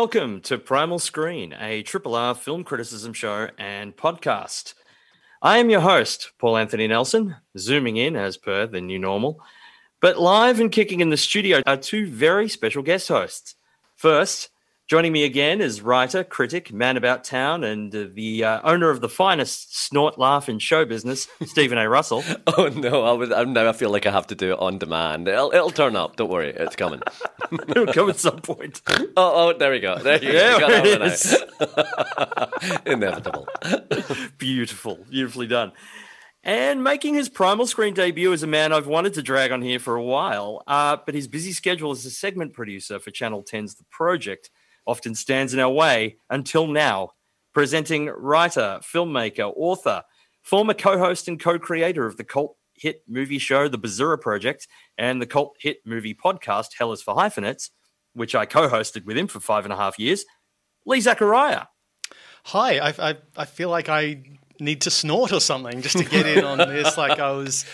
Welcome to Primal Screen, a Triple R film criticism show and podcast. I am your host, Paul Anthony Nelson, zooming in as per the new normal. But live and kicking in the studio are two very special guest hosts. First, joining me again is writer, critic, man about town, and uh, the uh, owner of the finest snort laugh in show business, Stephen A. Russell. Oh no! I would. I now I feel like I have to do it on demand. It'll, it'll turn up. Don't worry, it's coming. It'll come at some point. oh, oh, there we go. There you Yeah, go. You got it that one out. Inevitable. Beautiful, beautifully done. And making his Primal Screen debut as a man I've wanted to drag on here for a while, uh, but his busy schedule as a segment producer for Channel 10's The Project often stands in our way until now. Presenting writer, filmmaker, author, former co host and co creator of the cult hit movie show The Bazura Project and the cult hit movie podcast Hell is for Hyphenates, which I co hosted with him for five and a half years, Lee Zachariah. Hi, I, I, I feel like I need to snort or something just to get in on this. Like I was,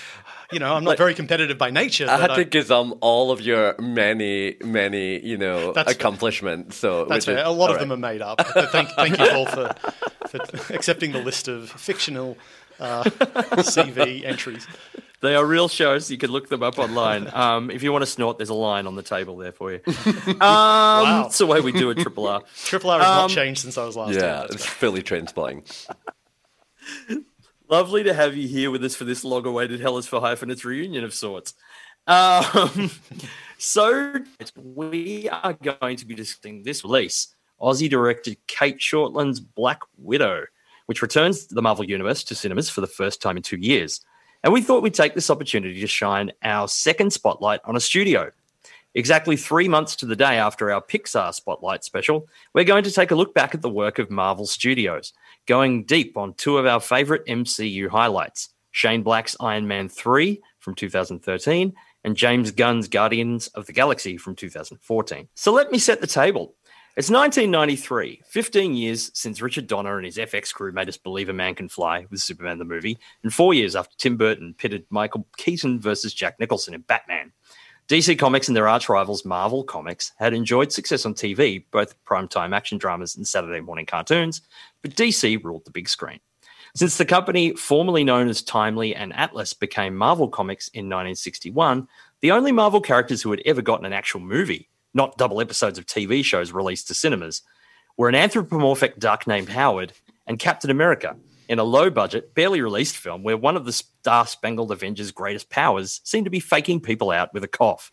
you know, I'm not very competitive by nature. I but had to give them all of your many, many, you know, That's- accomplishments. So that's which is- fair. A lot of all them are made up. But thank, thank you, all for, for accepting the list of fictional uh, CV entries. They are real shows. You can look them up online. Um, if you want to snort, there's a line on the table there for you. Um, It's the way we do it, Triple R. Triple R has Um, not changed since I was last Yeah, it's fully train spotting. Lovely to have you here with us for this long-awaited Hell is for Hyphenates reunion of sorts. Um, so we are going to be discussing this release, Aussie director Cate Shortland's Black Widow, which returns the Marvel Universe to cinemas for the first time in two years. And we thought we'd take this opportunity to shine our second spotlight on a studio. Exactly three months to the day after our Pixar Spotlight special, we're going to take a look back at the work of Marvel Studios, going deep on two of our favorite MCU highlights Shane Black's Iron Man 3 from 2013 and James Gunn's Guardians of the Galaxy from 2014. So let me set the table. It's 1993, 15 years since Richard Donner and his FX crew made us believe a man can fly with Superman the movie, and four years after Tim Burton pitted Michael Keaton versus Jack Nicholson in Batman. DC Comics and their arch rivals Marvel Comics had enjoyed success on TV, both primetime action dramas and Saturday morning cartoons, but DC ruled the big screen. Since the company formerly known as Timely and Atlas became Marvel Comics in 1961, the only Marvel characters who had ever gotten an actual movie, not double episodes of TV shows released to cinemas, were an anthropomorphic duck named Howard and Captain America in a low budget, barely released film where one of the Star Spangled Avengers' greatest powers seemed to be faking people out with a cough.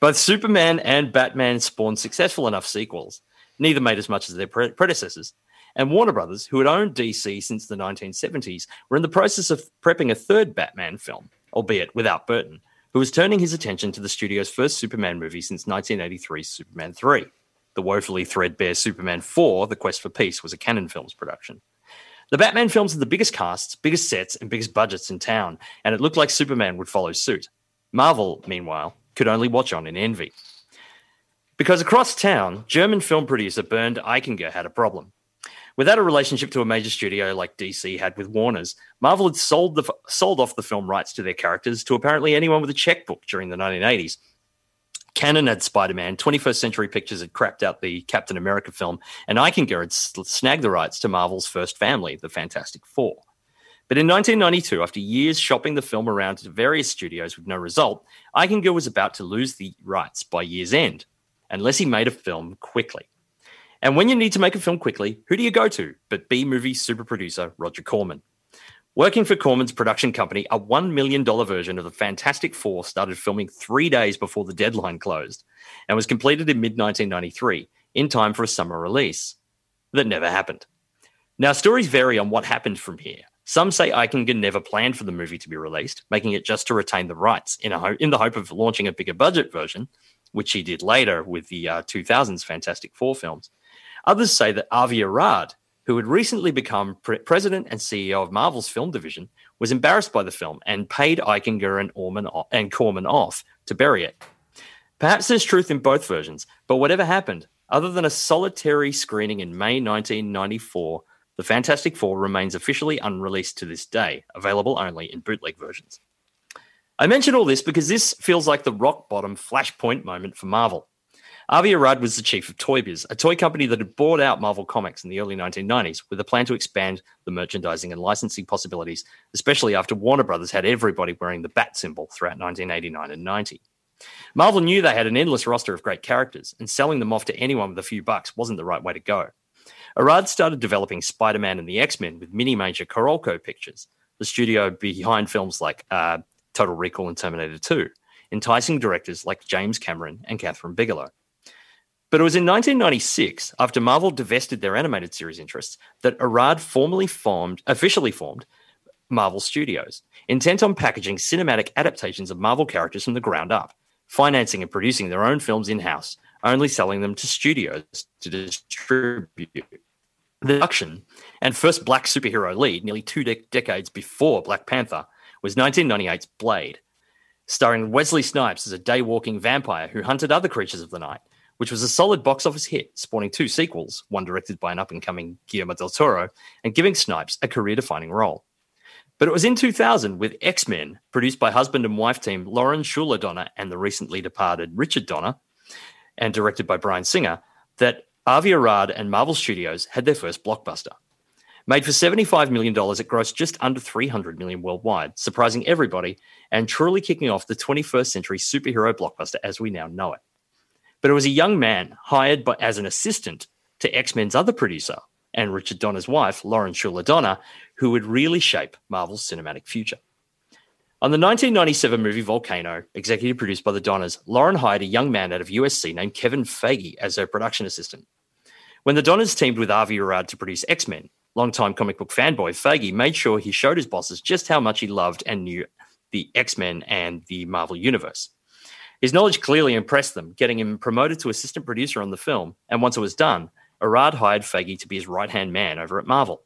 Both Superman and Batman spawned successful enough sequels. Neither made as much as their pre- predecessors. And Warner Brothers, who had owned DC since the 1970s, were in the process of prepping a third Batman film, albeit without Burton, who was turning his attention to the studio's first Superman movie since 1983's Superman 3. The woefully threadbare Superman 4, The Quest for Peace, was a Canon Films production. The Batman films had the biggest casts, biggest sets, and biggest budgets in town, and it looked like Superman would follow suit. Marvel, meanwhile, could only watch on in envy. Because across town, German film producer Bernd Eichinger had a problem. Without a relationship to a major studio like DC had with Warner's, Marvel had sold, the, sold off the film rights to their characters to apparently anyone with a checkbook during the 1980s. Canon had Spider Man, 21st Century Pictures had crapped out the Captain America film, and Eichinger had snagged the rights to Marvel's first family, the Fantastic Four. But in 1992, after years shopping the film around to various studios with no result, Eichinger was about to lose the rights by year's end, unless he made a film quickly. And when you need to make a film quickly, who do you go to but B movie super producer Roger Corman? Working for Corman's production company, a $1 million version of the Fantastic Four started filming three days before the deadline closed and was completed in mid 1993 in time for a summer release. that never happened. Now, stories vary on what happened from here. Some say Eichinger never planned for the movie to be released, making it just to retain the rights in, ho- in the hope of launching a bigger budget version, which he did later with the uh, 2000s Fantastic Four films. Others say that Avi Arad, who had recently become pre- president and CEO of Marvel's film division, was embarrassed by the film and paid Eichinger and, Orman and Corman off to bury it. Perhaps there's truth in both versions, but whatever happened, other than a solitary screening in May 1994, the Fantastic Four remains officially unreleased to this day, available only in bootleg versions. I mention all this because this feels like the rock bottom flashpoint moment for Marvel. Avi Arad was the chief of Toy Biz, a toy company that had bought out Marvel Comics in the early 1990s with a plan to expand the merchandising and licensing possibilities, especially after Warner Brothers had everybody wearing the bat symbol throughout 1989 and 90. Marvel knew they had an endless roster of great characters, and selling them off to anyone with a few bucks wasn't the right way to go. Arad started developing Spider Man and the X Men with mini major Carolco Pictures, the studio behind films like uh, Total Recall and Terminator 2, enticing directors like James Cameron and Kathryn Bigelow. But it was in 1996, after Marvel divested their animated series interests, that Arad formally formed, officially formed Marvel Studios, intent on packaging cinematic adaptations of Marvel characters from the ground up, financing and producing their own films in house, only selling them to studios to distribute. The production and first black superhero lead, nearly two de- decades before Black Panther, was 1998's Blade, starring Wesley Snipes as a day walking vampire who hunted other creatures of the night, which was a solid box office hit, spawning two sequels, one directed by an up and coming Guillermo del Toro, and giving Snipes a career defining role. But it was in 2000 with X Men, produced by husband and wife team Lauren Shuler Donner and the recently departed Richard Donner, and directed by Bryan Singer, that Avi Arad and Marvel Studios had their first blockbuster. Made for $75 million, it grossed just under 300 million worldwide, surprising everybody and truly kicking off the 21st century superhero blockbuster as we now know it. But it was a young man hired by, as an assistant to X Men's other producer and Richard Donner's wife, Lauren Shuler Donner, who would really shape Marvel's cinematic future. On the 1997 movie Volcano, executive produced by the Donners, Lauren hired a young man out of USC named Kevin Feige as her production assistant. When the Donners teamed with Avi Arad to produce X Men, longtime comic book fanboy Feige made sure he showed his bosses just how much he loved and knew the X Men and the Marvel Universe. His knowledge clearly impressed them, getting him promoted to assistant producer on the film, and once it was done, Arad hired Feige to be his right hand man over at Marvel.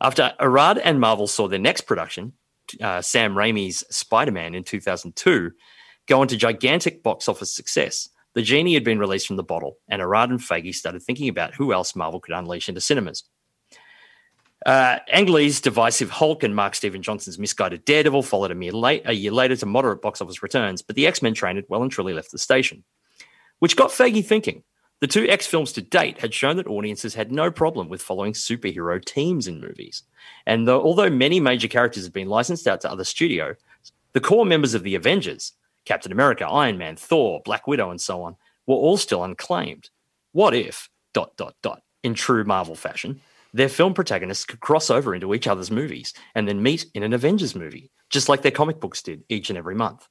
After Arad and Marvel saw their next production, uh, Sam Raimi's Spider Man in 2002, go into gigantic box office success, the genie had been released from the bottle, and Arad and Feige started thinking about who else Marvel could unleash into cinemas. Uh, Ang Lee's divisive Hulk and Mark Steven Johnson's misguided Daredevil followed a, late, a year later to moderate box office returns, but the X Men train had well and truly left the station, which got Feige thinking. The two X films to date had shown that audiences had no problem with following superhero teams in movies. And though, although many major characters had been licensed out to other studios, the core members of the Avengers, Captain America, Iron Man, Thor, Black Widow, and so on, were all still unclaimed. What if, dot, dot, dot, in true Marvel fashion, their film protagonists could cross over into each other's movies and then meet in an Avengers movie, just like their comic books did each and every month?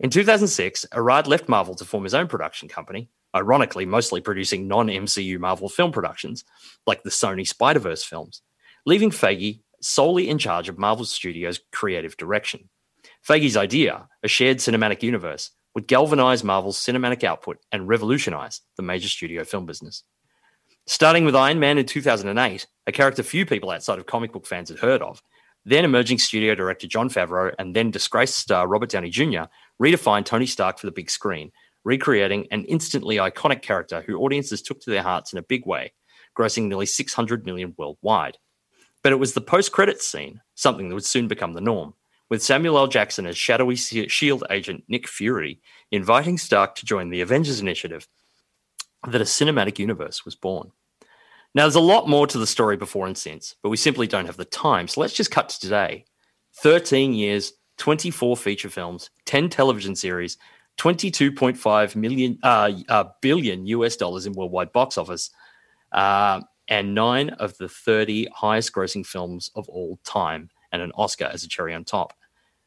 In 2006, Arad left Marvel to form his own production company, ironically, mostly producing non MCU Marvel film productions, like the Sony Spider Verse films, leaving Feige solely in charge of Marvel Studios' creative direction. Feige's idea, a shared cinematic universe, would galvanize Marvel's cinematic output and revolutionize the major studio film business. Starting with Iron Man in 2008, a character few people outside of comic book fans had heard of, then emerging studio director Jon Favreau and then disgraced star Robert Downey Jr. redefined Tony Stark for the big screen, recreating an instantly iconic character who audiences took to their hearts in a big way, grossing nearly 600 million worldwide. But it was the post-credits scene, something that would soon become the norm, with Samuel L. Jackson as shadowy SHIELD agent Nick Fury inviting Stark to join the Avengers Initiative, that a cinematic universe was born. Now, there's a lot more to the story before and since, but we simply don't have the time. So let's just cut to today. 13 years, 24 feature films, 10 television series, 22.5 million uh, uh, billion US dollars in worldwide box office, uh, and nine of the 30 highest grossing films of all time, and an Oscar as a cherry on top.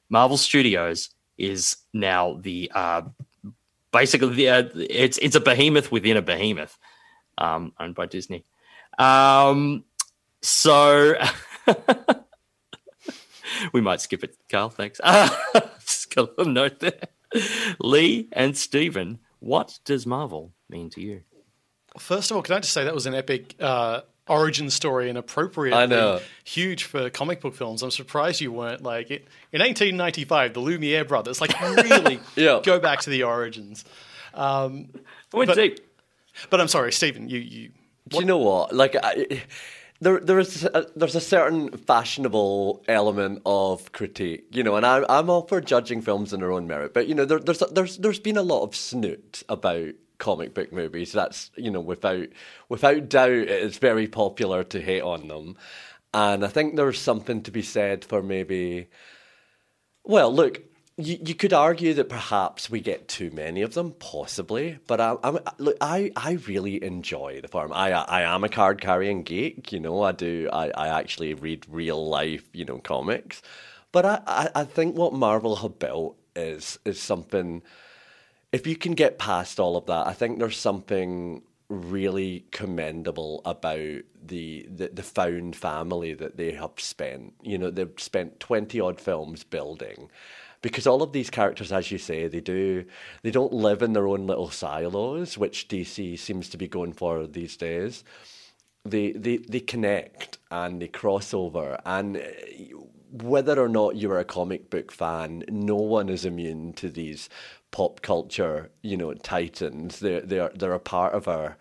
Marvel Studios is now the uh, basically uh, it's it's a behemoth within a behemoth, um, owned by Disney. Um, so we might skip it, Carl. Thanks. just got a little note there. Lee and Stephen, what does Marvel mean to you? First of all, can I just say that was an epic uh, origin story and appropriate. I know. huge for comic book films. I'm surprised you weren't like it, in 1895, the Lumiere brothers, like really Yeah. go back to the origins. Um, I went But- deep. But I'm sorry, Stephen, you you Do you know what? Like, I, there, there is a, there's a certain fashionable element of critique, you know, and I, I'm all for judging films in their own merit, but you know, there, there's there's there's been a lot of snoot about comic book movies. That's you know, without without doubt, it's very popular to hate on them, and I think there's something to be said for maybe. Well, look, you, you could argue that perhaps we get too many of them, possibly. But I, I'm look, I, I really enjoy the farm. I I am a card carrying geek, you know. I do. I, I actually read real life, you know, comics. But I, I, I think what Marvel have built is is something. If you can get past all of that, I think there's something really commendable about the, the the found family that they have spent. You know, they've spent twenty odd films building, because all of these characters, as you say, they do they don't live in their own little silos, which DC seems to be going for these days. They they they connect and they cross over and. Whether or not you're a comic book fan, no one is immune to these pop culture, you know, titans. They're they're they're a part of our,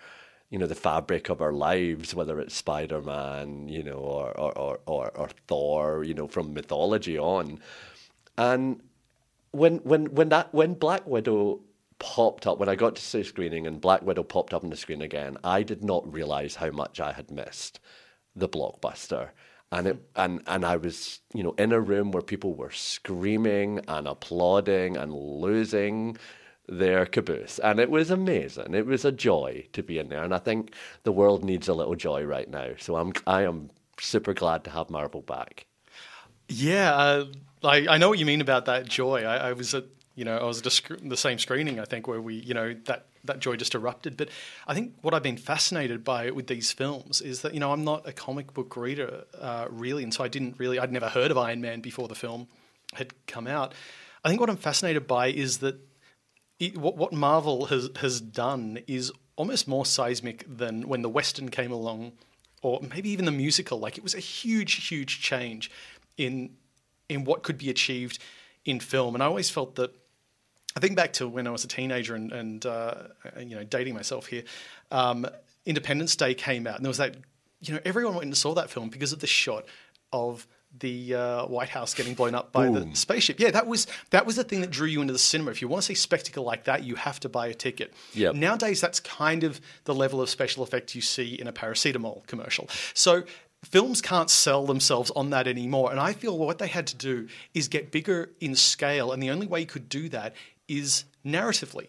you know, the fabric of our lives. Whether it's Spider Man, you know, or or, or or or Thor, you know, from mythology on, and when when when that when Black Widow popped up when I got to see screening and Black Widow popped up on the screen again, I did not realize how much I had missed the blockbuster. And it and and I was, you know, in a room where people were screaming and applauding and losing their caboose. And it was amazing. It was a joy to be in there. And I think the world needs a little joy right now. So I'm I am super glad to have Marvel back. Yeah, uh, I, I know what you mean about that joy. I, I was at you know I was a the same screening I think where we you know that that joy just erupted. But I think what I've been fascinated by with these films is that you know I'm not a comic book reader uh, really, and so I didn't really I'd never heard of Iron Man before the film had come out. I think what I'm fascinated by is that it, what, what Marvel has has done is almost more seismic than when the Western came along, or maybe even the musical. Like it was a huge, huge change in in what could be achieved in film. And I always felt that. I think back to when I was a teenager and, and uh, you know dating myself here. Um, Independence Day came out, and there was that. You know, everyone went and saw that film because of the shot of the uh, White House getting blown up by the spaceship. Yeah, that was that was the thing that drew you into the cinema. If you want to see spectacle like that, you have to buy a ticket. Yep. Nowadays, that's kind of the level of special effect you see in a paracetamol commercial. So films can't sell themselves on that anymore. And I feel what they had to do is get bigger in scale, and the only way you could do that is narratively.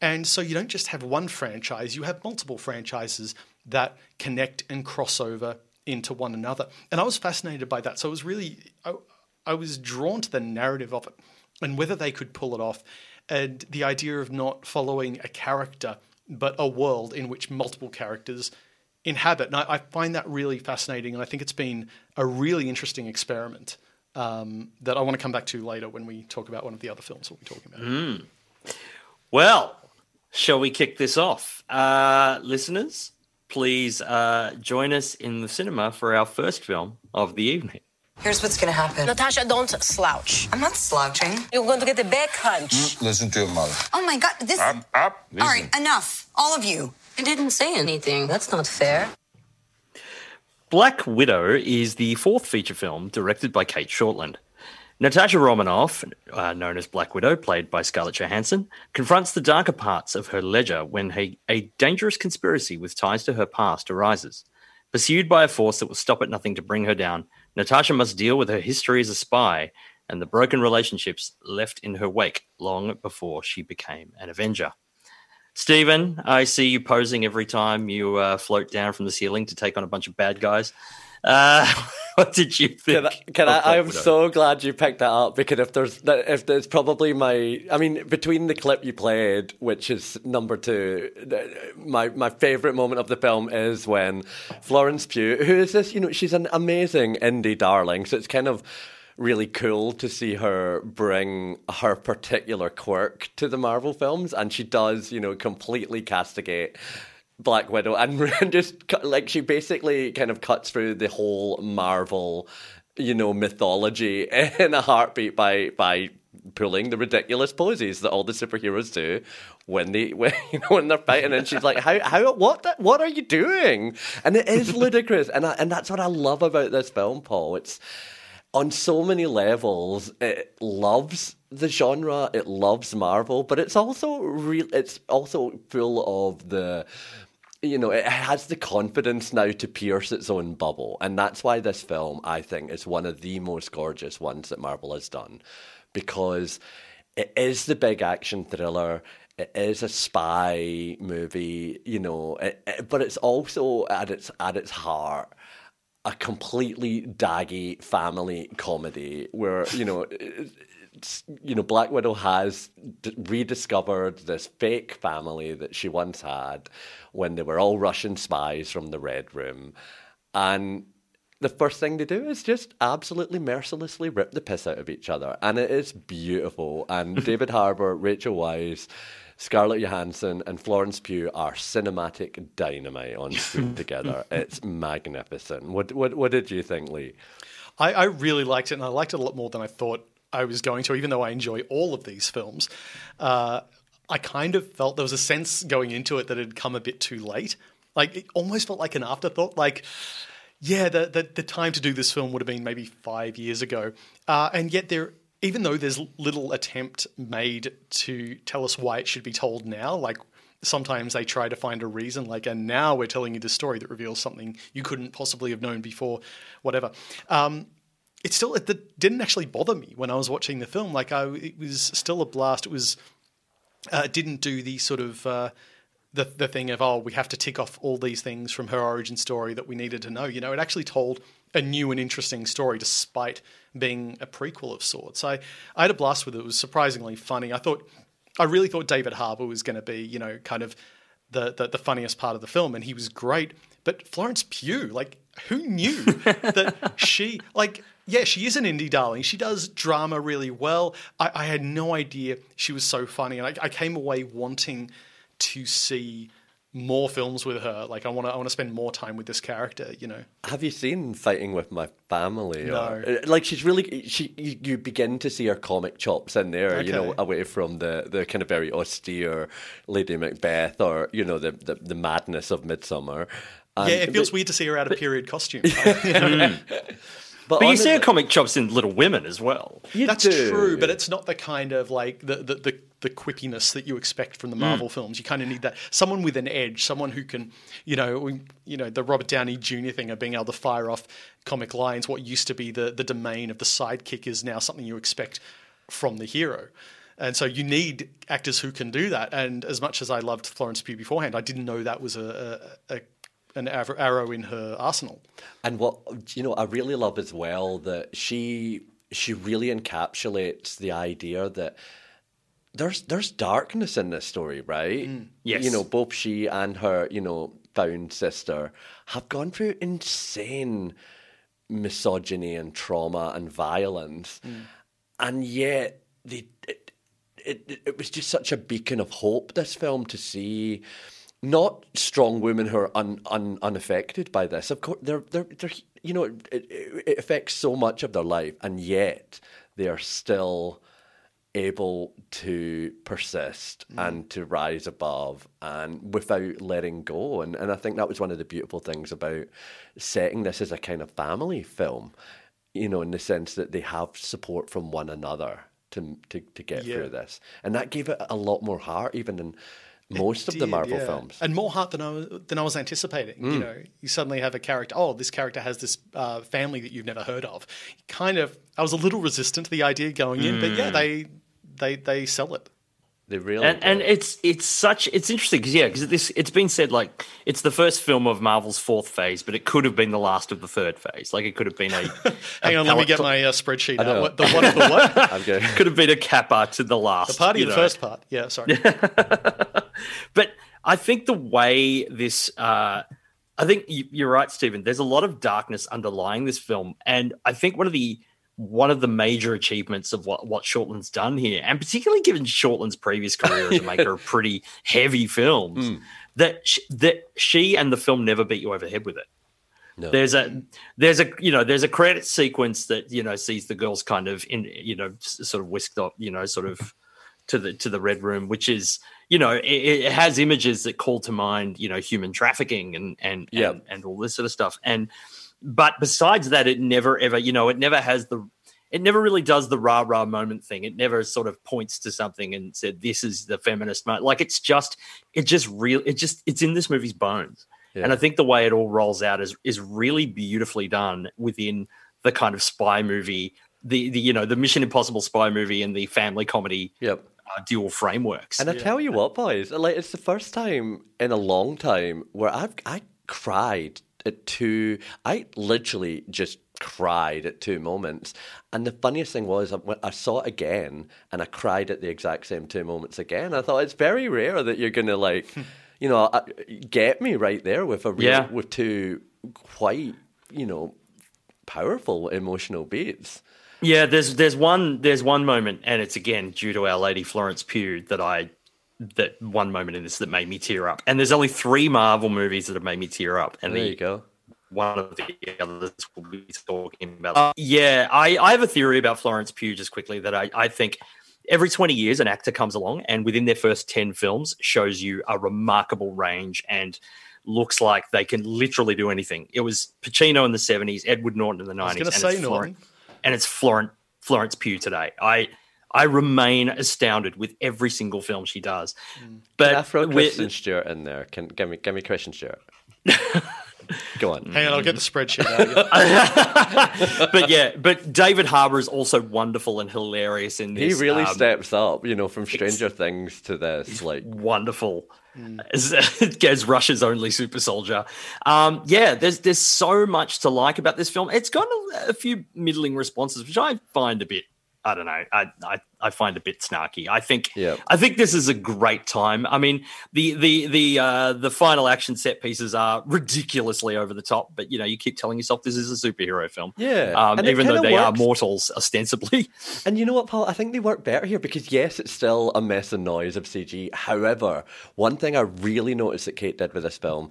And so you don't just have one franchise, you have multiple franchises that connect and cross over into one another. And I was fascinated by that. So it was really, I, I was drawn to the narrative of it and whether they could pull it off. And the idea of not following a character, but a world in which multiple characters inhabit. And I, I find that really fascinating. And I think it's been a really interesting experiment um, that I want to come back to later when we talk about one of the other films we'll be talking about. Well, shall we kick this off? Uh, listeners, please uh, join us in the cinema for our first film of the evening. Here's what's gonna happen. Natasha, don't slouch. I'm not slouching. You're going to get the back hunch. Listen to your mother. Oh my god, this. Up, up. All right, enough, all of you. I didn't say anything. That's not fair. Black Widow is the fourth feature film directed by Cate Shortland. Natasha Romanoff, uh, known as Black Widow, played by Scarlett Johansson, confronts the darker parts of her ledger when a, a dangerous conspiracy with ties to her past arises. Pursued by a force that will stop at nothing to bring her down, Natasha must deal with her history as a spy and the broken relationships left in her wake long before she became an Avenger. Stephen, I see you posing every time you uh, float down from the ceiling to take on a bunch of bad guys. Uh, what did you think? Can I, can I, I am so glad you picked that up because if there's if there's probably my I mean between the clip you played which is number two my my favorite moment of the film is when Florence Pugh who is this you know she's an amazing indie darling so it's kind of really cool to see her bring her particular quirk to the Marvel films and she does you know completely castigate Black Widow and just like she basically kind of cuts through the whole Marvel, you know, mythology in a heartbeat by by pulling the ridiculous poses that all the superheroes do when they when you know when they're fighting and she's like how how what the, what are you doing? And it is ludicrous and I, and that's what I love about this film Paul. It's on so many levels it loves the genre it loves marvel but it's also real it's also full of the you know it has the confidence now to pierce its own bubble. And that's why this film i think is one of the most gorgeous ones that marvel has done. Because it is the big action thriller it is a spy movie you know it, it- but it's also at its at its heart a completely daggy family comedy where you know you know Black Widow has d- rediscovered this fake family that she once had when they were all Russian spies from the Red Room. And the first thing they do is just absolutely mercilessly rip the piss out of each other. And it is beautiful. And David Harbour Rachel Weisz Scarlett Johansson and Florence Pugh are cinematic dynamite on screen together. It's magnificent. What, what what did you think, Lee? I, I really liked it, and I liked it a lot more than I thought I was going to, even though I enjoy all of these films. Uh, I kind of felt there was a sense going into it that it had come a bit too late. Like, it almost felt like an afterthought. Like, yeah, the, the, the time to do this film would have been maybe five years ago. Uh, and yet, there, even though there's little attempt made to tell us why it should be told now, like sometimes they try to find a reason, like, and now we're telling you the story that reveals something you couldn't possibly have known before, whatever. Um, it still it, didn't actually bother me when I was watching the film. Like, I it was still a blast. It was uh, didn't do the sort of uh, the the thing of oh we have to tick off all these things from her origin story that we needed to know. You know, it actually told a new and interesting story despite being a prequel of sorts. I I had a blast with it. It was surprisingly funny. I thought I really thought David Harbour was going to be you know kind of the, the the funniest part of the film, and he was great. But Florence Pugh, like who knew that she like yeah, she is an indie darling. She does drama really well. I, I had no idea she was so funny, and I, I came away wanting to see more films with her. Like I want to, I want to spend more time with this character. You know, Have you seen Fighting with My Family? No. Or, like she's really she. You, you begin to see her comic chops in there. You know, away from the the kind of very austere Lady Macbeth or you know the the, the madness of Midsommar. And- yeah, it feels but, weird to see her out of period costume. You know? Hmm. But, But you see her honestly- comic chops in Little Women as well. You That's do. true, but it's not the kind of like the the, the, the quippiness that you expect from the hmm. Marvel films. You kind of need that someone with an edge, someone who can, you know, you know, the Robert Downey Jr. thing of being able to fire off comic lines. What used to be the the domain of the sidekick is now something you expect from the hero. And so you need actors who can do that. And as much as I loved Florence Pugh beforehand, I didn't know that was a, a, a an arrow arrow in her arsenal. And what you know, I really love as well that she she really encapsulates the idea that there's there's darkness in this story, right? Mm. Yes. You know, both she and her, you know, found sister have gone through insane misogyny and trauma and violence, mm. and yet they. It, it, it was just such a beacon of hope. This film to see, not strong women who are un, un, unaffected by this. Of course, they're they're, they're you know it, it, affects so much of their life, and yet they are still able to persist mm. and to rise above and without letting go. And and I think that was one of the beautiful things about setting this as a kind of family film. You know, in the sense that they have support from one another to to, to get Yeah. through this, and that gave it a lot more heart, even in most of the Marvel yeah. films. and more heart than I was, than I was anticipating. Mm. You know, you suddenly have a character. Oh, this character has this uh, family that you've never heard of. Kind of, I was a little resistant to the idea going in, but Mm. yeah, they they they sell it. They really and and it's it's such it's interesting because yeah because this it's been said like it's the first film of Marvel's fourth phase, but it could have been the last of the third phase. Like it could have been a Hang a on, let me get cl- my uh, spreadsheet out. What, the one of the what? I'm good. could have been a kappa to the last The party you of the first part. Yeah, sorry. But I think the way this, uh, I think you- you're right, Stephen. There's a lot of darkness underlying this film, and I think one of the one of the major achievements of what what Shortland's done here, and particularly given Shortland's previous career as a maker of pretty heavy films, Hmm. that sh- that she and the film never beat you over the head with it. No. There's a there's a you know there's a credit sequence that you know sees the girls kind of in you know sort of whisked up you know sort of to the to the red room, which is you know it, it has images that call to mind you know human trafficking and and Yeah. and, and all this sort of stuff. And but besides that, it never ever you know it never has the it never really does the rah rah moment thing. It never sort of points to something and said this is the feminist moment. Like it's just it just real it just it's in this movie's bones. And I think the way it all rolls out is is really beautifully done within the kind of spy movie, the the you know the Mission Impossible spy movie and the family comedy Yep. Uh, dual frameworks. And I tell you what, boys, like it's the first time in a long time where I've I cried at two. I literally just cried at two moments. And the funniest thing was, I, I saw it again, and I cried at the exact same two moments again. I thought it's very rare that you're gonna like, you know, uh, get me right there with a real, Yeah. with two quite, you know, powerful emotional beats. Yeah, there's there's one there's one moment, and it's again due to Our Lady Florence Pugh that I that one moment in this that made me tear up. And there's only three Marvel movies that have made me tear up, and There the you go. one of the others we'll be talking about. Uh, yeah, I, I have a theory about Florence Pugh just quickly that I, I think every 20 years an actor comes along and within their first 10 films shows you a remarkable range and looks like they can literally do anything. It was Pacino in the 70s, Edward Norton in the 90s. I was going and to say Florence- Norton. And it's Florence Florence Pugh today. I I remain astounded with every single film she does. But Can I throw with- Kristen Stewart in there? Can give me give me Kristen Stewart. Go on. Hang on, I'll get the spreadsheet out. But yeah, but David Harbour is also wonderful and hilarious in this. He really um, steps up, you know, from Stranger Things to this. Like, wonderful as, as Russia's only super soldier. Um, yeah, there's there's so much to like about this film. It's got a, a few middling responses, which I find a bit. I don't know. I, I, I find a bit snarky. I think Yeah. I think this is a great time. I mean, the the the uh, the final action set pieces are ridiculously over the top, but you know, you keep telling yourself this is a superhero film. Yeah, um, even though they are mortals ostensibly. and you know what, Paul? I think they work better here because yes, it's still a mess and noise of CG. However, one thing I really noticed that Cate did with this film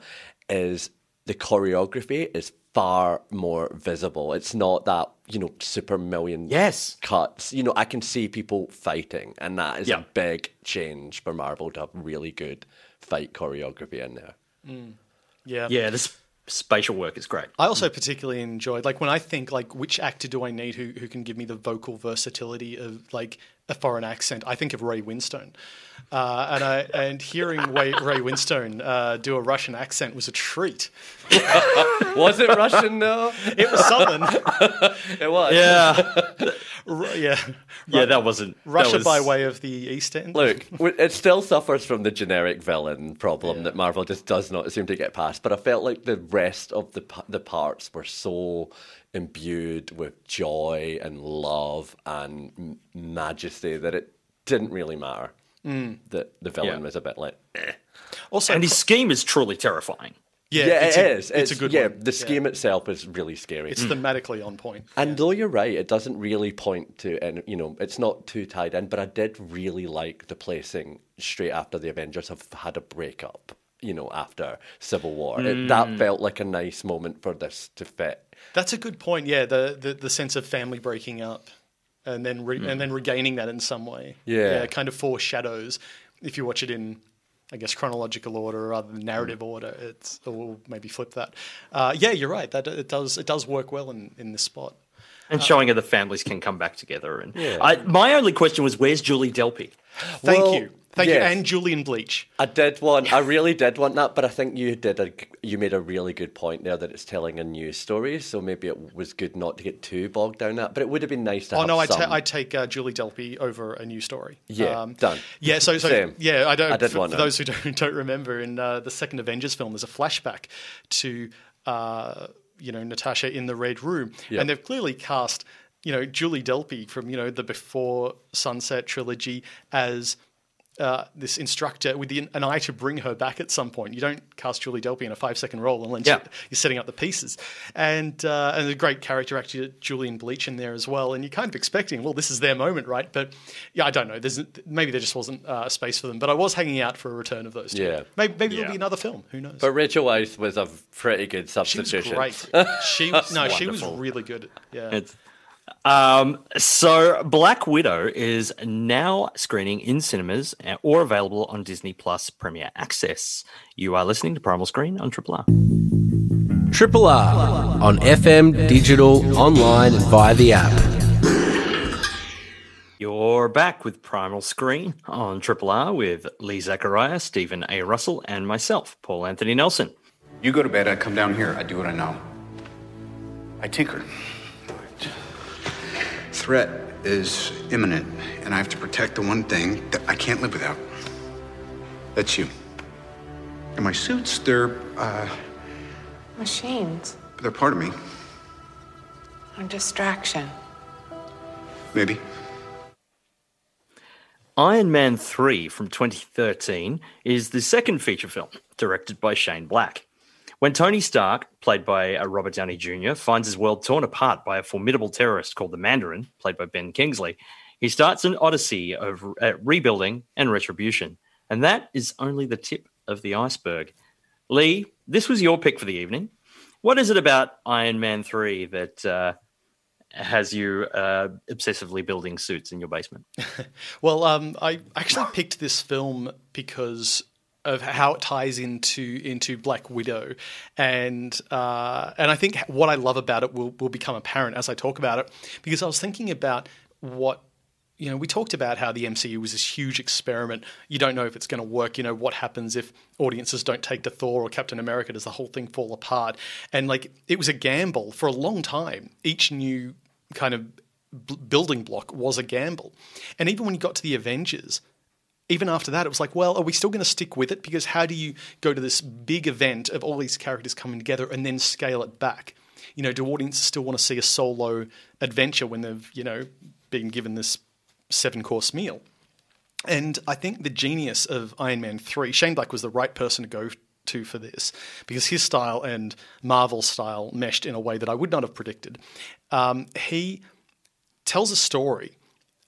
is the choreography is far more visible. It's not that you know super million Yes. cuts. You know, I can see people fighting, and that is Yeah. a big change for Marvel to have really good fight choreography in there. Mm. yeah. yeah, This spatial work is great. I also particularly enjoyed like when I think like which actor do I need who who can give me the vocal versatility of like a foreign accent? I think of Ray Winstone, uh, and I and hearing Ray, Ray Winstone uh, do a Russian accent was a treat. Was it Russian? No, It was something. it was. Yeah, Ru- yeah, yeah, that wasn't that Russia was- by way of the East End. Look, it still suffers from the generic villain problem that Marvel just does not seem to get past. But I felt like the rest of the the parts were so imbued with joy and love and m- majesty that it didn't really matter that the villain Yeah. was a bit like. eh. also, and his scheme is truly terrifying. yeah, Yeah, it's it a, is. It's, a good yeah, one. the scheme itself is really scary. It's thematically on point. And though you're right, it doesn't really point to, and you know, it's not too tied in. But I did really like the placing straight after the Avengers have had a breakup. You know, after Civil War, it, that felt like a nice moment for this to fit. That's a good point. Yeah, the the, the sense of family breaking up, and then re- and then regaining that in some way. Yeah. kind of foreshadows. If you watch it in, I guess chronological order rather than narrative order, it's or we'll maybe flip that. Uh, yeah, you're right. That it does it does work well in in this spot. And showing how the families can come back together. And Yeah. I, my only question was, where's Julie Delpy? Thank Well, you, thank you, and Julian Bleach. I did want, I really did want that, but I think you did a, you made a really good point there that it's telling a news story, so maybe it was good not to get too bogged down that. But it would have been nice to Oh have no, I some. ta- I take uh, Julie Delpy over a new story. Um, Yeah, done. Yeah, so, so Same. yeah, I don't. I did for, want for those who don't, don't remember, in uh, the second Avengers film, there's a flashback to uh, you know Natasha in the Red Room, and they've clearly cast you know Julie Delpy from you know the Before Sunset trilogy as. Uh, this instructor with the, an eye to bring her back at some point. You don't cast Julie Delpy in a five second role unless Yeah. you- you're setting up the pieces. And uh, and a great character actor, Julian Bleach, in there as well. And you're kind of expecting, well, this is their moment, right? But yeah, I don't know. There's maybe there just wasn't uh, space for them. But I was hanging out for a return of those two. Yeah. maybe, maybe Yeah. there'll be another film. Who knows? But Rachel Weisz was a pretty good substitution. she was substitution. great. She no, she was really good. Yeah. It's, um, so Black Widow is now screening in cinemas or available on Disney Plus Premier Access. You are listening to Primal Screen on Triple R. Triple R on FM, digital, online, and via the app. You're back with Primal Screen on Triple R with Lee Zachariah, Stephen A. Russell, and myself, Paul Anthony Nelson. You go to bed, I come down here, I do what I know. I tinker. Threat is imminent, and I have to protect the one thing that I can't live without. That's you. And my suits, they're, uh, Machines they're part of me. are distraction. Maybe. Iron Man 3 from 2013 is the second feature film directed by Shane Black. When Tony Stark, played by uh, Robert Downey Jr., finds his world torn apart by a formidable terrorist called the Mandarin, played by Ben Kingsley, he starts an odyssey of uh, rebuilding and retribution. And that is only the tip of the iceberg. Lee, this was your pick for the evening. What is it about Iron Man 3 that uh, has you uh, obsessively building suits in your basement? Well, um, I actually picked this film because of how it ties into into Black Widow, and uh, and I think what I love about it will will become apparent as I talk about it. Because I was thinking about what you know, we talked about how the MCU was this huge experiment. You don't know if it's going to work. You know, what happens if audiences don't take to Thor or Captain America? Does the whole thing fall apart? And like, it was a gamble for a long time. Each new kind of b- building block was a gamble. And even when you got to the Avengers, even after that, it was like, well, are we still going to stick with it? Because how do you go to this big event of all these characters coming together and then scale it back? You know, do audiences still want to see a solo adventure when they've, you know, been given this seven course meal? And I think the genius of Iron Man 3, Shane Black was the right person to go to for this because his style and Marvel's style meshed in a way that I would not have predicted. Um, he tells a story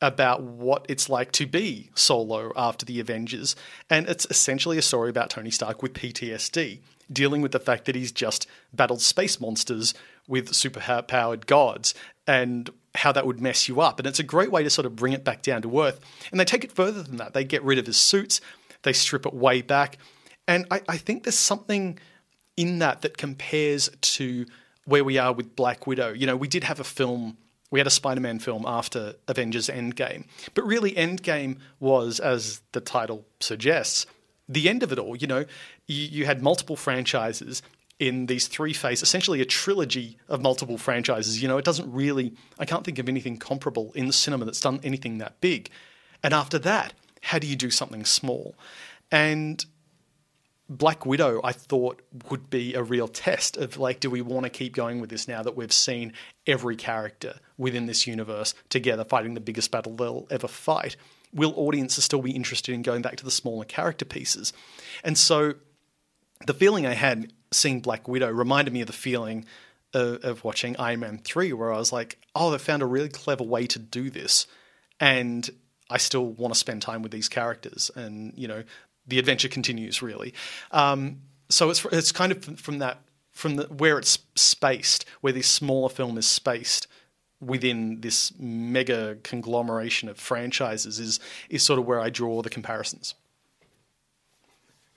about what it's like to be solo after the Avengers. And it's essentially a story about Tony Stark with PTSD, dealing with the fact that he's just battled space monsters with super powered gods and how that would mess you up. And it's a great way to sort of bring it back down to earth. And they take it further than that. They get rid of his suits, they strip it way back. And I, I think there's something in that that compares to where we are with Black Widow. You know, we did have a film, we had a Spider Man film after Avengers Endgame, but really, Endgame was, as the title suggests, the end of it all. You know, you, you had multiple franchises in these three phases, essentially a trilogy of multiple franchises. You know, it doesn't really, I can't think of anything comparable in the cinema that's done anything that big. And after that, how do you do something small? And Black Widow, I thought, would be a real test of like, do we want to keep going with this now that we've seen every character within this universe together fighting the biggest battle they'll ever fight? Will audiences still be interested in going back to the smaller character pieces? And so the feeling I had seeing Black Widow reminded me of the feeling of, of watching Iron Man 3, where I was like, oh, they found a really clever way to do this. And I still want to spend time with these characters. And, you know, the adventure continues really. Um, so it's it's kind of from, that from the, where it's spaced, where this smaller film is spaced within this mega conglomeration of franchises is is sort of where I draw the comparisons.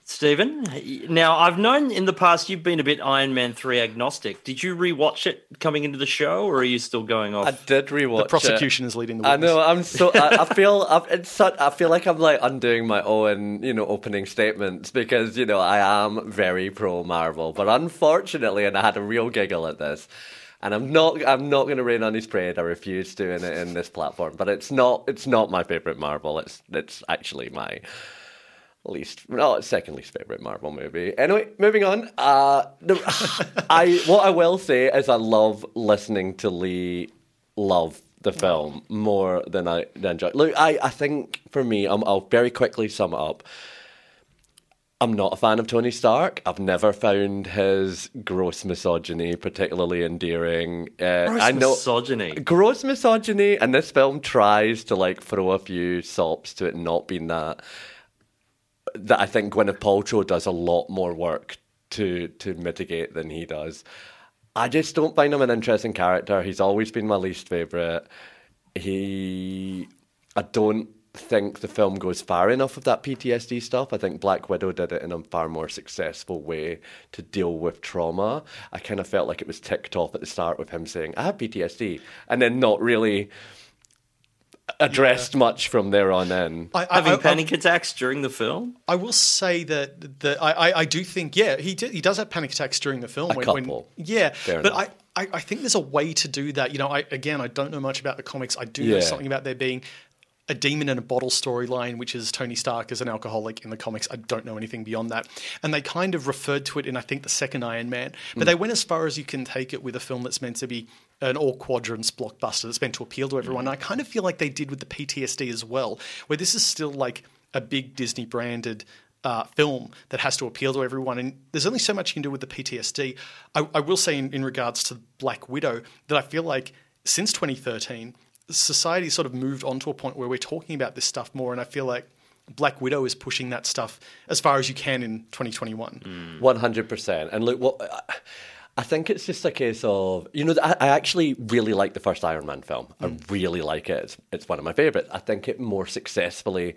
Stephen, now I've known in the past you've been a bit Iron Man 3 agnostic. Did you rewatch it coming into the show or are you still going off? I did rewatch. The prosecution is leading the way. I know. I'm so. I, I feel. I've, it's such, I feel like I'm like undoing my own, you know, opening statements because you know I am very pro Marvel, but unfortunately, and I had a real giggle at this. And I'm not. I'm not going to rain on his parade. I refuse to it in this platform. But it's not. It's not my favorite Marvel. It's. It's actually my least. No, second least favorite Marvel movie. Anyway, moving on. Uh, I. What I will say is I love listening to Lee love the film more than I than enjoy. Look, I. I think for me, i I'll very quickly sum it up. I'm not a fan of Tony Stark. I've never found his gross misogyny particularly endearing. Uh, Gross I know misogyny. gross misogyny, and this film tries to like throw a few sops to it not being that. That I think Gwyneth Paltrow does a lot more work to to mitigate than he does. I just don't find him an interesting character. He's always been my least favorite. He, I don't think the film goes far enough of that PTSD stuff. I think Black Widow did it in a far more successful way to deal with trauma. I kind of felt like it was ticked off at the start with him saying, I have PTSD, and then not really addressed much from there on in. I, I, Having I- panic attacks during the film? I will say that that I, I, I do think yeah he did, he does have panic attacks during the film. A when, couple. When, yeah, Fair but enough. I, I, I think there's a way to do that. You know, I again I don't know much about the comics. I do know something about there being a demon in a bottle storyline, which is Tony Stark as an alcoholic in the comics. I don't know anything beyond that. And they kind of referred to it in, I think, the second Iron Man. But Mm. they went as far as you can take it with a film that's meant to be an all quadrants blockbuster that's meant to appeal to everyone. And I kind of feel like they did with the PTSD as well, where this is still like a big Disney branded uh, film that has to appeal to everyone. And there's only so much you can do with the PTSD. I, I will say, in, in regards to Black Widow, that I feel like since 2013, society sort of moved on to a point where we're talking about this stuff more. And I feel like Black Widow is pushing that stuff as far as you can in 2021. Mm. One hundred percent. And look, what I think it's just a case of you know I, I actually really like the first Iron Man film. I mm. really like it. It's, it's one of my favorites. I think it more successfully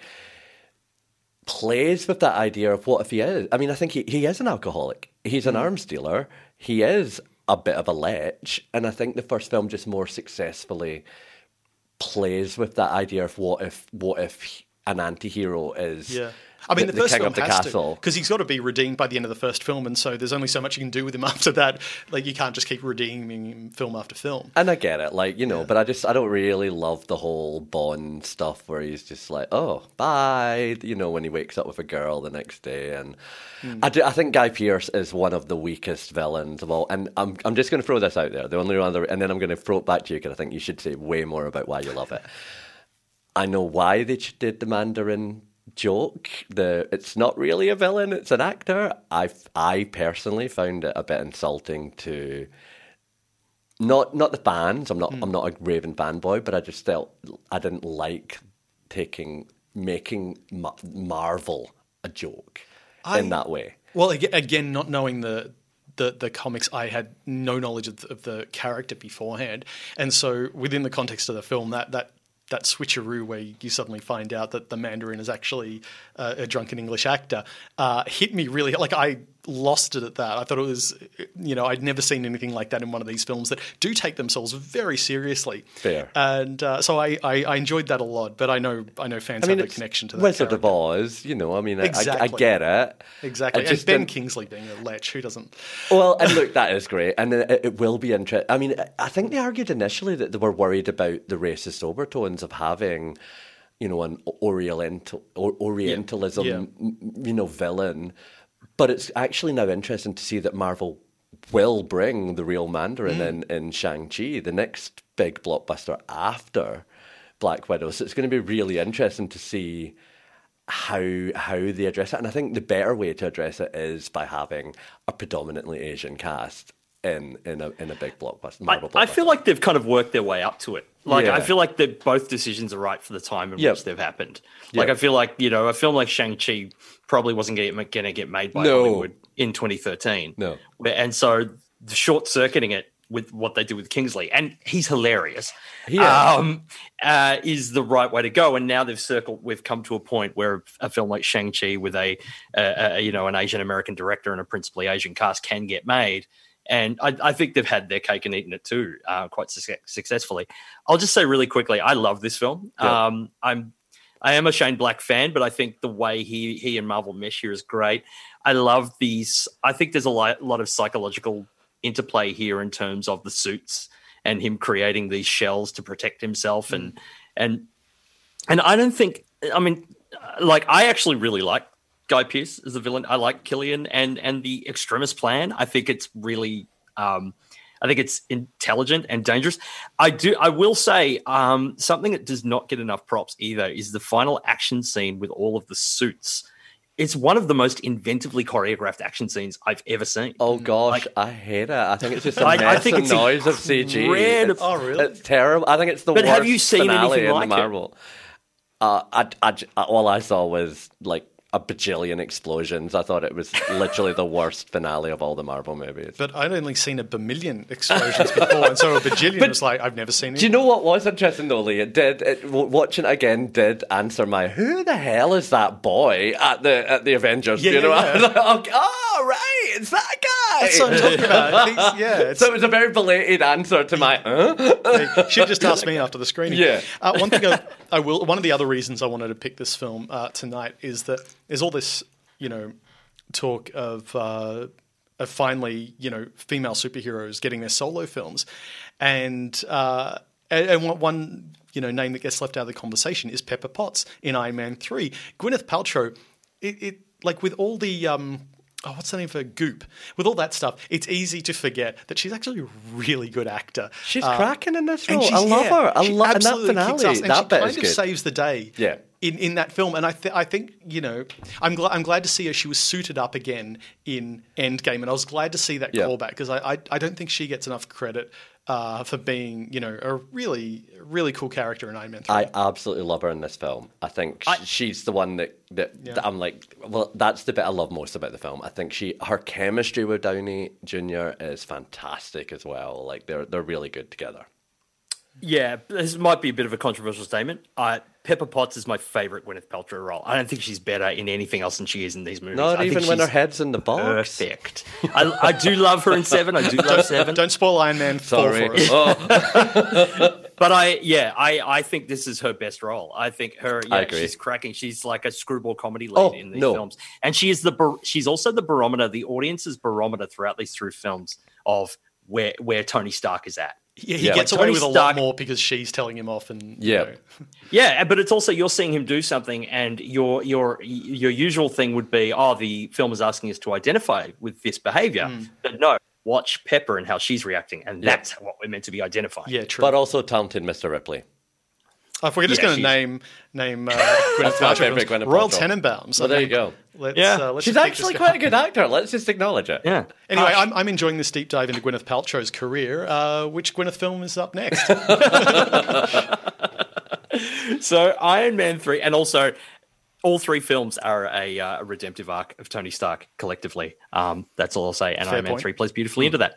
plays with that idea of what if he is. I mean, I think he, he is an alcoholic. He's an mm. arms dealer. He is a bit of a lech, and I think the first film just more successfully plays with that idea of what if what if an anti-hero is Yeah. I mean, the, first king film the has castle. because he's got to be redeemed by the end of the first film, and so there's only so much you can do with him after that. Like you can't just keep redeeming him film after film. And I get it, like you know, but I just I don't really love the whole Bond stuff where he's just like, oh, bye, you know, when he wakes up with a girl the next day, and hmm. I, do, I think Guy Pearce is one of the weakest villains of all. And I'm I'm just going to throw this out there, the only other, and then I'm going to throw it back to you because I think you should say way more about why you love it. I know why they did the Mandarin joke. The it's not really a villain; it's an actor. I I personally found it a bit insulting to not not the fans. I'm not hmm. I'm not a Raven fanboy, but I just felt I didn't like taking making Ma- Marvel a joke I- in that way. Well, again, not knowing the the, the comics, I had no knowledge of the, of the character beforehand, and so within the context of the film, that that that switcheroo where you suddenly find out that the Mandarin is actually uh, a drunken English actor uh, hit me really like I lost it at that. I thought it was, you know, I'd never seen anything like that in one of these films that do take themselves very seriously. Fair. And uh, so I, I, I enjoyed that a lot, but I know I know fans I mean, have a connection to that. Wizard character. of Oz. You know, I mean, I- I, I, get it. Exactly. And Ben didn't- Kingsley being a lech, who doesn't? Well, and look, that is great, and it, it will be interesting. I mean, I think they argued initially that they were worried about the racist overtones of having, you know, an Oriental or Orientalism, Yeah. m- you know, villain. But it's actually now interesting to see that Marvel will bring the real Mandarin mm. in in Shang Chi, the next big blockbuster after Black Widow. So it's going to be really interesting to see how how they address it. And I think the better way to address it is by having a predominantly Asian cast in in a in a big blockbuster. I, Marvel I feel like they've kind of worked their way up to it. Like Yeah. I feel like that both decisions are right for the time in Yep. which they've happened. Like Yep. I feel like you know a film like Shang Chi probably wasn't going to get made by No. Hollywood in 2013. No. And so the short circuiting it with what they did with Kingsley, and he's hilarious. Yeah. Um, uh, is the right way to go, and now they've circled. We've come to a point where a film like Shang Chi with a, a, a you know an Asian American director and a principally Asian cast can get made. And I, I think they've had their cake and eaten it too, uh, quite suc successfully. I'll just say really quickly, I love this film. Yeah. Um, I'm I am a Shane Black fan, but I think the way he he and Marvel mesh here is great. I love these. I think there's a lot, lot of psychological interplay here in terms of the suits and him creating these shells to protect himself and and and I don't think. I mean, like I actually really like Guy Pearce as a villain. I like Killian and and the extremist plan. I think it's really. Um, I think it's intelligent and dangerous. I do. I will say um, something that does not get enough props either is the final action scene with all of the suits. It's one of the most inventively choreographed action scenes I've ever seen. Oh gosh, I hate it. I think it's just a I- I mess think it's noise of CG. incredible. It's, Oh, really? It's terrible. I think it's the But worst have you seen finale anything in like the it? Marvel. Uh, I, I, j- all I saw was like a bajillion explosions. I thought it was literally the worst finale of all the Marvel movies. But I'd only seen a bajillion explosions before, and so a bajillion was like, I've never seen it. Do you know what was interesting though, Lee? It did. It, watching it again did answer my "Who the hell is that boy at the at the Avengers?" Yeah, you know, yeah, I was like, oh, right, it's that guy. That's what I'm talking about. He's- yeah, so it was a very belated answer to my. Huh? Should just ask me after the screening. Yeah. Uh, one thing I, I will. One of the other reasons I wanted to pick this film uh, tonight is that there's all this, you know, talk of. Uh, of finally, you know, female superheroes getting their solo films, and uh, and, one you know name that gets left out of the conversation is Pepper Potts in Iron Man three. Gwyneth Paltrow, it, it like with all the um, oh, what's the name for Goop? With all that stuff, it's easy to forget that she's actually a really good actor. She's Uh, cracking in this role. I love yeah, her. I love that finale. and that she bit kind of good. saves the day. Yeah. In, in that film, and I th- I think you know I'm glad I'm glad to see her. She was suited up again in Endgame, and I was glad to see that Yeah. callback because I, I I don't think she gets enough credit uh, for being you know a really really cool character in Iron Man three. I absolutely love her in this film. I think sh she's the one that, that, that I'm like, well, that's the bit I love most about the film. I think she her chemistry with Downey Jr. is fantastic as well. Like they're they're really good together. Yeah, this might be a bit of a controversial statement. Uh, Pepper Potts is my favorite Gwyneth Paltrow role. I don't think she's better in anything else than she is in these movies. Not I even when her head's in the box. Perfect. I, I do love her in Seven. I do love Seven. Don't spoil Iron Man four Sorry. for us. Oh, But I, yeah, I, I think this is her best role. I think her, yeah, I agree. she's cracking. She's like a screwball comedy oh, lead Oh, in these no. films, and she is the, bar- she's also the barometer, the audience's barometer throughout these three films of where where Tony Stark is at. Yeah, he Yeah. gets Like away Tony with a Stark- lot more because she's telling him off, and you Yeah. know. Yeah, but it's also you're seeing him do something, and your your your usual thing would be, oh, the film is asking us to identify with this behavior, hmm. but no, watch Pepper and how she's reacting, and Yeah. that's what we're meant to be identifying. yeah, true. but also talented Mr. Ripley. If we're just Yeah, going to name name uh, Gwyneth That's my Paltrow Gwyneth Royal Paltrow. Tenenbaums. Well, there you go. Let's, Yeah. uh, let's She's just take this actually quite a good actor. Let's just acknowledge it. yeah. Anyway, Hush. I'm, I'm enjoying this deep dive into Gwyneth Paltrow's career. Uh, which Gwyneth film is up next? So Iron Man three, and also all three films are a, uh, a redemptive arc of Tony Stark collectively. Um, that's all I'll say. And Fair Iron Man point. three plays beautifully into that.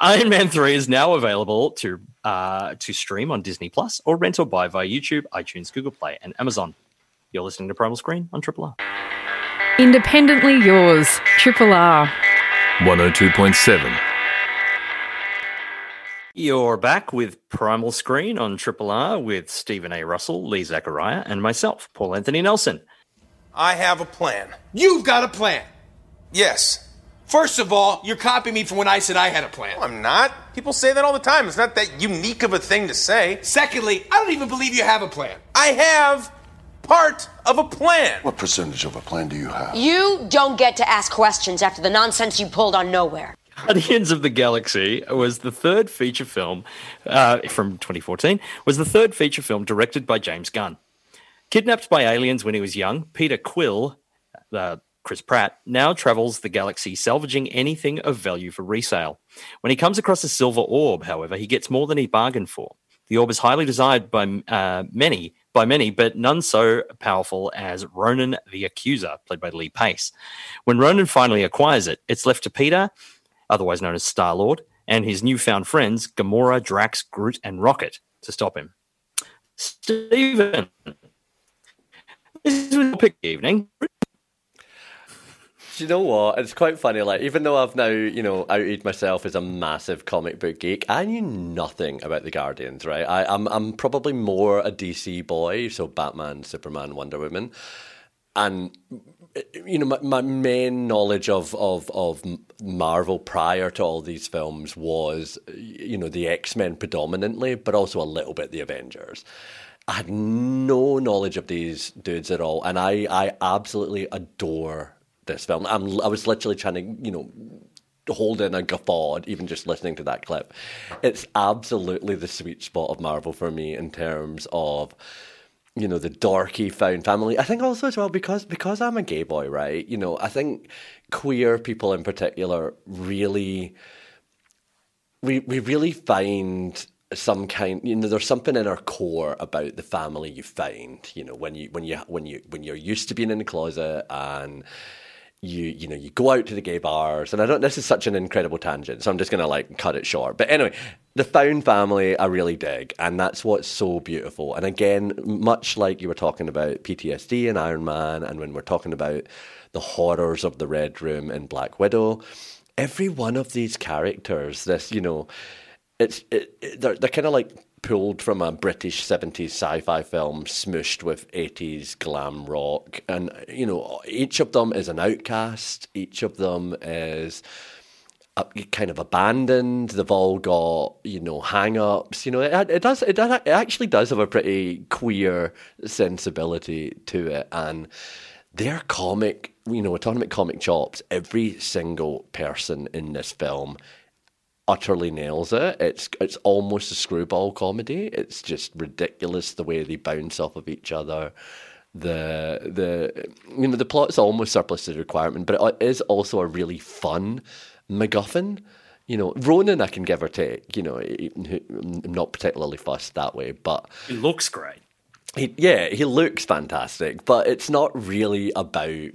Iron Man three is now available to uh, to stream on Disney Plus or rent or buy via YouTube, iTunes, Google Play, and Amazon. You're listening to Primal Screen on Triple R. Independently yours, Triple R. 102.7. You're back with Primal Screen on Triple R with Stephen A. Russell, Lee Zachariah, and myself, Paul Anthony Nelson. I have a plan. You've got a plan. Yes. First of all, you're copying me from when I said I had a plan. I'm not. People say that all the time. It's not that unique of a thing to say. Secondly, I don't even believe you have a plan. I have part of a plan. What percentage of a plan do you have? You don't get to ask questions after the nonsense you pulled on nowhere. Guardians of the Galaxy was the third feature film uh, from 2014. Was the third feature film directed by James Gunn. Kidnapped by aliens when he was young, Peter Quill, uh, Chris Pratt, now travels the galaxy salvaging anything of value for resale. When he comes across a silver orb, however, he gets more than he bargained for. The orb is highly desired by uh, many, by many, but none so powerful as Ronan the Accuser, played by Lee Pace. When Ronan finally acquires it, it's left to Peter, otherwise known as Star Lord, and his newfound friends, Gamora, Drax, Groot, and Rocket, to stop him. Stephen, this was pick evening. Do you know what? It's quite funny. Like, even though I've now, you know, outed myself as a massive comic book geek, I knew nothing about the Guardians. Right? I, I'm I'm probably more a DC boy, so Batman, Superman, Wonder Woman, and you know, my, my main knowledge of, of of Marvel prior to all these films was, you know, the X Men predominantly, but also a little bit the Avengers. I had no knowledge of these dudes at all, and I I absolutely adore this film. I'm, I was literally trying to, you know, hold in a guffaw even just listening to that clip. It's absolutely the sweet spot of Marvel for me in terms of you know the dorky found family. I think also as well because because I'm a gay boy, right? You know, I think queer people in particular really we we really find some kind you know there's something in our core about the family you find you know when you when you when you when you're used to being in the closet and you you know you go out to the gay bars and I don't this is such an incredible tangent so I'm just going to like cut it short. But anyway the found family I really dig and that's what's so beautiful. And again much like you were talking about PTSD and Iron Man and when we're talking about the horrors of the red room in Black Widow every one of these characters this you know it's it, it, they're, they're kind of like pulled from a British 70s sci-fi film smooshed with 80s glam rock. And you know each of them is an outcast. Each of them is uh, kind of abandoned. They've all got you know hang-ups. You know it, it does it, it actually does have a pretty queer sensibility to it. And their comic you know talking comic chops. Every single person in this film utterly nails it. It's it's almost a screwball comedy. It's just ridiculous the way they bounce off of each other. The the you know the plot's almost surplus to the requirement, but it is also a really fun MacGuffin. You know, Ronan I can give or take. You know, I'm not particularly fussed that way, but he looks great. He, yeah, he looks fantastic, but it's not really about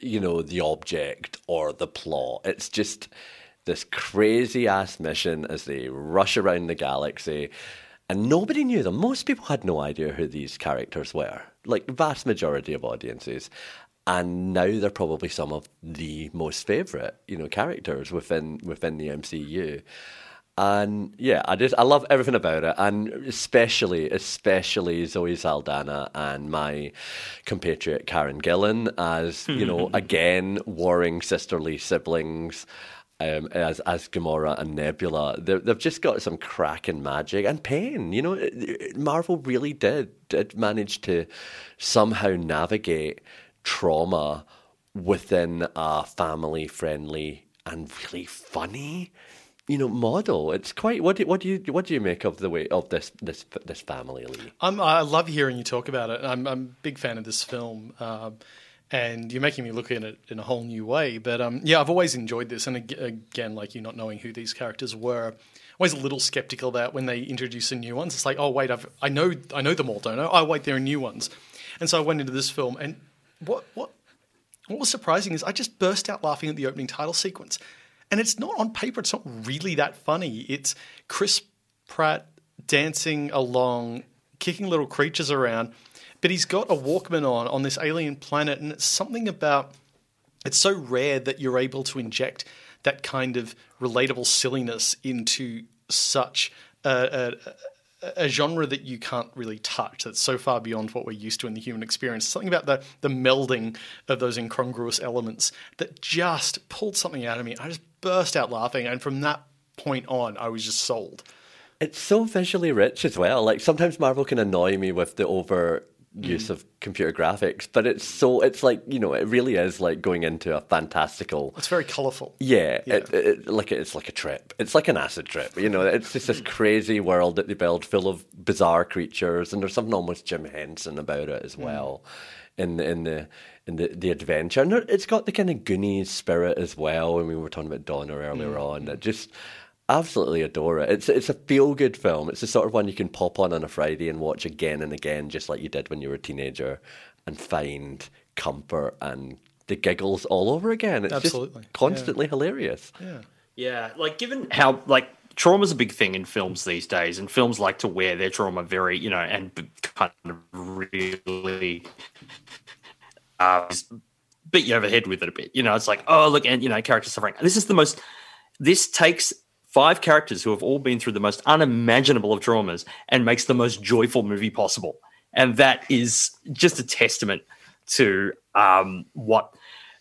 you know the object or the plot. It's just this crazy ass mission as they rush around the galaxy. And nobody knew them. Most people had no idea who these characters were, like vast majority of audiences. And now they're probably some of the most favourite, you know, characters within within the MCU. And yeah, I just I love everything about it, and especially especially Zoe Saldana and my compatriot Karen Gillan as you know again warring sisterly siblings um, as as Gamora and Nebula. They've just got some cracking magic and pain. You know, Marvel really did did manage to somehow navigate trauma within a family friendly and really funny you know model it's quite what do, what do you what do you make of the way of this this this family Lee? I'm, I love hearing you talk about it. I'm, I'm a big fan of this film. Um, and you're making me look at it in a whole new way. But um, yeah, I've always enjoyed this, and again, like you not knowing who these characters were, always a little skeptical about when they introduce the new ones. It's like, oh wait, I've, I know I know them all, don't I? Oh wait, there are new ones, and so I went into this film, and what what what was surprising is I just burst out laughing at the opening title sequence, and it's not on paper, it's not really that funny. It's Chris Pratt dancing along, kicking little creatures around but he's got a Walkman on on this alien planet, and it's something about it's so rare that you're able to inject that kind of relatable silliness into such a, a, a, genre that you can't really touch. That's so far beyond what we're used to in the human experience. Something about the the melding of those incongruous elements that just pulled something out of me. I just burst out laughing, and from that point on, I was just sold. It's so visually rich as well. Like sometimes Marvel can annoy me with the over use mm. of computer graphics, but it's so it's like you know it really is like going into a fantastical. It's very colourful. Yeah, yeah. It, it, like it's like a trip. It's like an acid trip. You know, it's just this crazy world that they build, full of bizarre creatures, and there's something almost Jim Henson about it as mm. well. Mm. In the in the in the, the adventure, and it's got the kind of Goonies spirit as well. I mean, we were talking about Donner earlier mm. on. That just absolutely adore it. It's it's a feel good film. It's the sort of one you can pop on on a Friday and watch again and again, just like you did when you were a teenager, and find comfort and the giggles all over again. It's absolutely. just constantly yeah. hilarious. Yeah. Yeah, like given how like trauma's a big thing in films these days, and films like to wear their trauma very, you know, and kind of really uh, beat you over the head with it a bit. You know, it's like, oh look, and you know, character suffering. This is the most. This takes five characters who have all been through the most unimaginable of traumas and makes the most joyful movie possible, and that is just a testament to um, what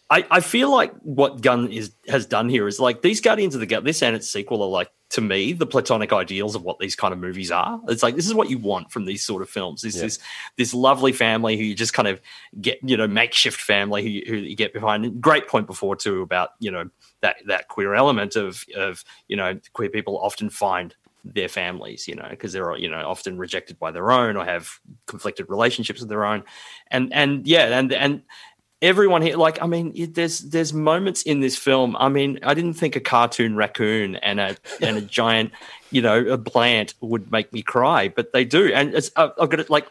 I, I feel like what Gunn is has done here is like these Guardians of the Gal this and its sequel are like to me the platonic ideals of what these kind of movies are. It's like this is what you want from these sort of films. This Yeah. this this lovely family who you just kind of get you know makeshift family who you, who you get behind. And Great point before too about you know that that queer element of of you know queer people often find their families, you know, because they're you know often rejected by their own or have conflicted relationships with their own, and and yeah, and and everyone here like i mean it- there's there's moments in this film i mean i didn't think a cartoon raccoon and a and a giant you know a plant would make me cry but they do and it's i've I've got it like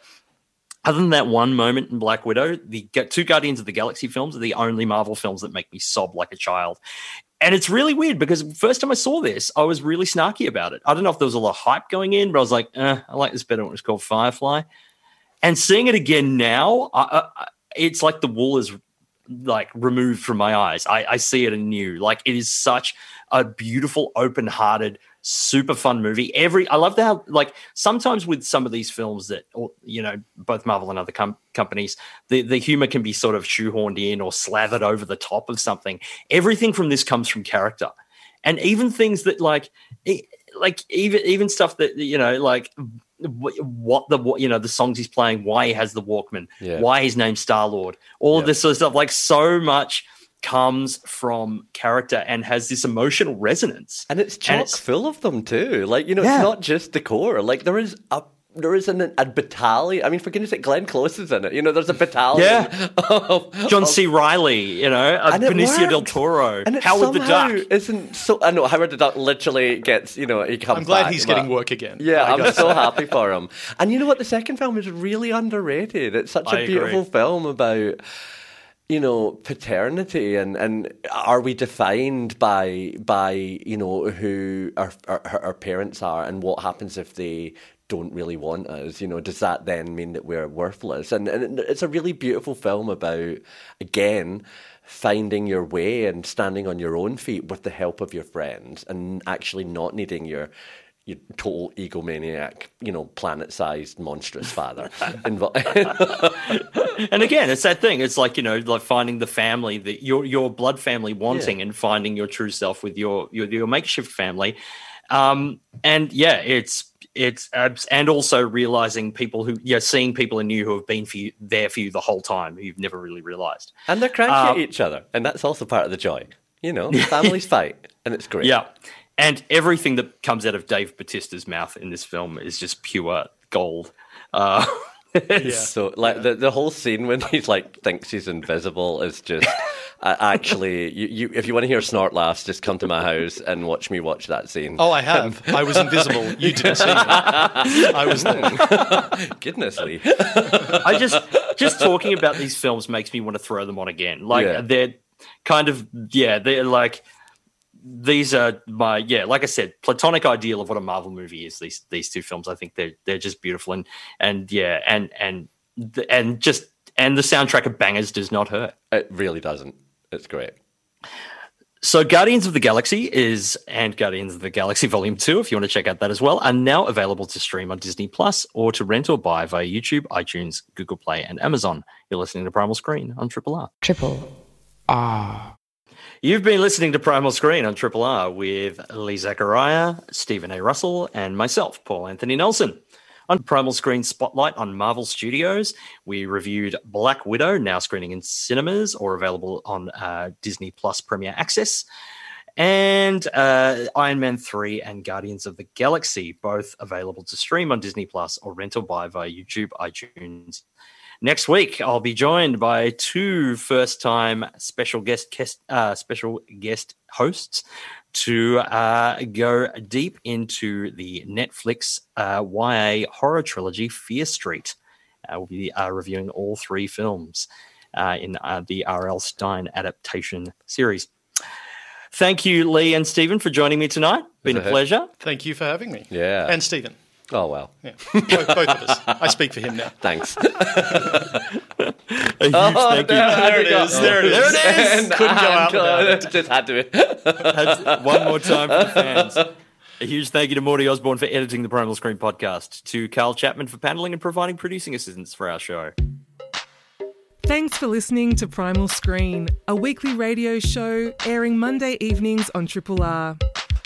other than that one moment in black widow the two guardians of the galaxy films are the only marvel films that make me sob like a child and it's really weird because first time I saw this, I was really snarky about it. I don't know if there was a lot of hype going in, but I was like, eh, I like this better when it was called Firefly. And seeing it again now, I, I- it's like the wool is like removed from my eyes. I, I see it anew. Like it is such a beautiful, open-hearted, super fun movie. Every I love how like sometimes with some of these films that or, you know both Marvel and other com- companies, the the humor can be sort of shoehorned in or slathered over the top of something. Everything from this comes from character, and even things that like. e- like even even stuff that you know like what the you know the songs he's playing why he has the walkman Yeah. why his name's star lord all of this sort of stuff like so much comes from character and has this emotional resonance And it's chock it's- full of them too. Like you know, Yeah. it's not just the core. Like there is a there is an, a battalion. I mean, for goodness sake, Glenn Close is in it. You know, there's a battalion. of, john of- c reilly you know uh, And benicio del toro and it howard the duck isn't so. I know Howard the Duck literally gets. You know, he comes. I'm glad back, he's but- getting work again. Yeah, I I'm so happy for him. And you know what? The second film is really underrated. It's such a I agree. beautiful film about you know paternity? And and are we defined by by you know who our our, our parents are and what happens if they don't really want us? You know does that then mean that we're worthless? And and it's a really beautiful film about again finding your way and standing on your own feet with the help of your friends and actually not needing your your total egomaniac, you know, planet-sized monstrous father. And again it's that thing it's like you know like finding the family that your your blood family wanting and finding your true self with your your, your makeshift family um and yeah it's it's abs- and also realizing people who yeah seeing people in you who have been for you there for you the whole time who you've never really realized and they're cranky Um, at each other, and that's also part of the joy. You know, families fight, and it's great. yeah and everything that comes out of dave bautista's mouth in this film is just pure gold uh So, like the the whole scene when he's like thinks he's invisible is just uh, actually. You, you if you want to hear snort laughs, just come to my house and watch me watch that scene. Oh, I have. I was invisible. You didn't see me. I was there. Goodness me. I just just talking about these films makes me want to throw them on again. Like Yeah. they're kind of yeah, they're like these are my yeah, like I said, platonic ideal of what a Marvel movie is. These these two films, I think they're they're just beautiful and and yeah, and and and just and the soundtrack of bangers does not hurt. It really doesn't. It's great. So Guardians of the Galaxy is and Guardians of the Galaxy Volume 2 if you want to check out that as well are now available to stream on Disney Plus or to rent or buy via YouTube, iTunes, Google Play and Amazon. You're listening to Primal Screen on Triple R. Triple R. You've been listening to Primal Screen on Triple R with Lee Zachariah, Stephen A. Russell, and myself, Paul Anthony Nelson. On Primal Screen Spotlight on Marvel Studios, we reviewed Black Widow, now screening in cinemas or available on uh, Disney Plus Premier Access, and uh, Iron Man 3 and Guardians of the Galaxy, both available to stream on Disney Plus or rental buy via YouTube, iTunes, Next week, I'll be joined by two first-time special guest, guest uh, special guest hosts to uh, go deep into the Netflix uh, YA horror trilogy Fear Street. Uh, we'll be uh, reviewing all three films uh, in uh, the R.L. Stine adaptation series. Thank you, Lee and Stephen, for joining me tonight. Been a a- pleasure. Thank you for having me. Yeah. And Stephen. Oh well. Yeah. Both, both of us. I speak for him now. Thanks. A huge Oh, thank you. There it is. There it is. There it is. Couldn't go out without it. Just had to. That's one more time for the fans. A huge thank you to Morty Osborne for editing the Primal Screen podcast, to Carl Chapman for paneling and providing producing assistance for our show. Thanks for listening to Primal Screen, a weekly radio show airing Monday evenings on Triple R.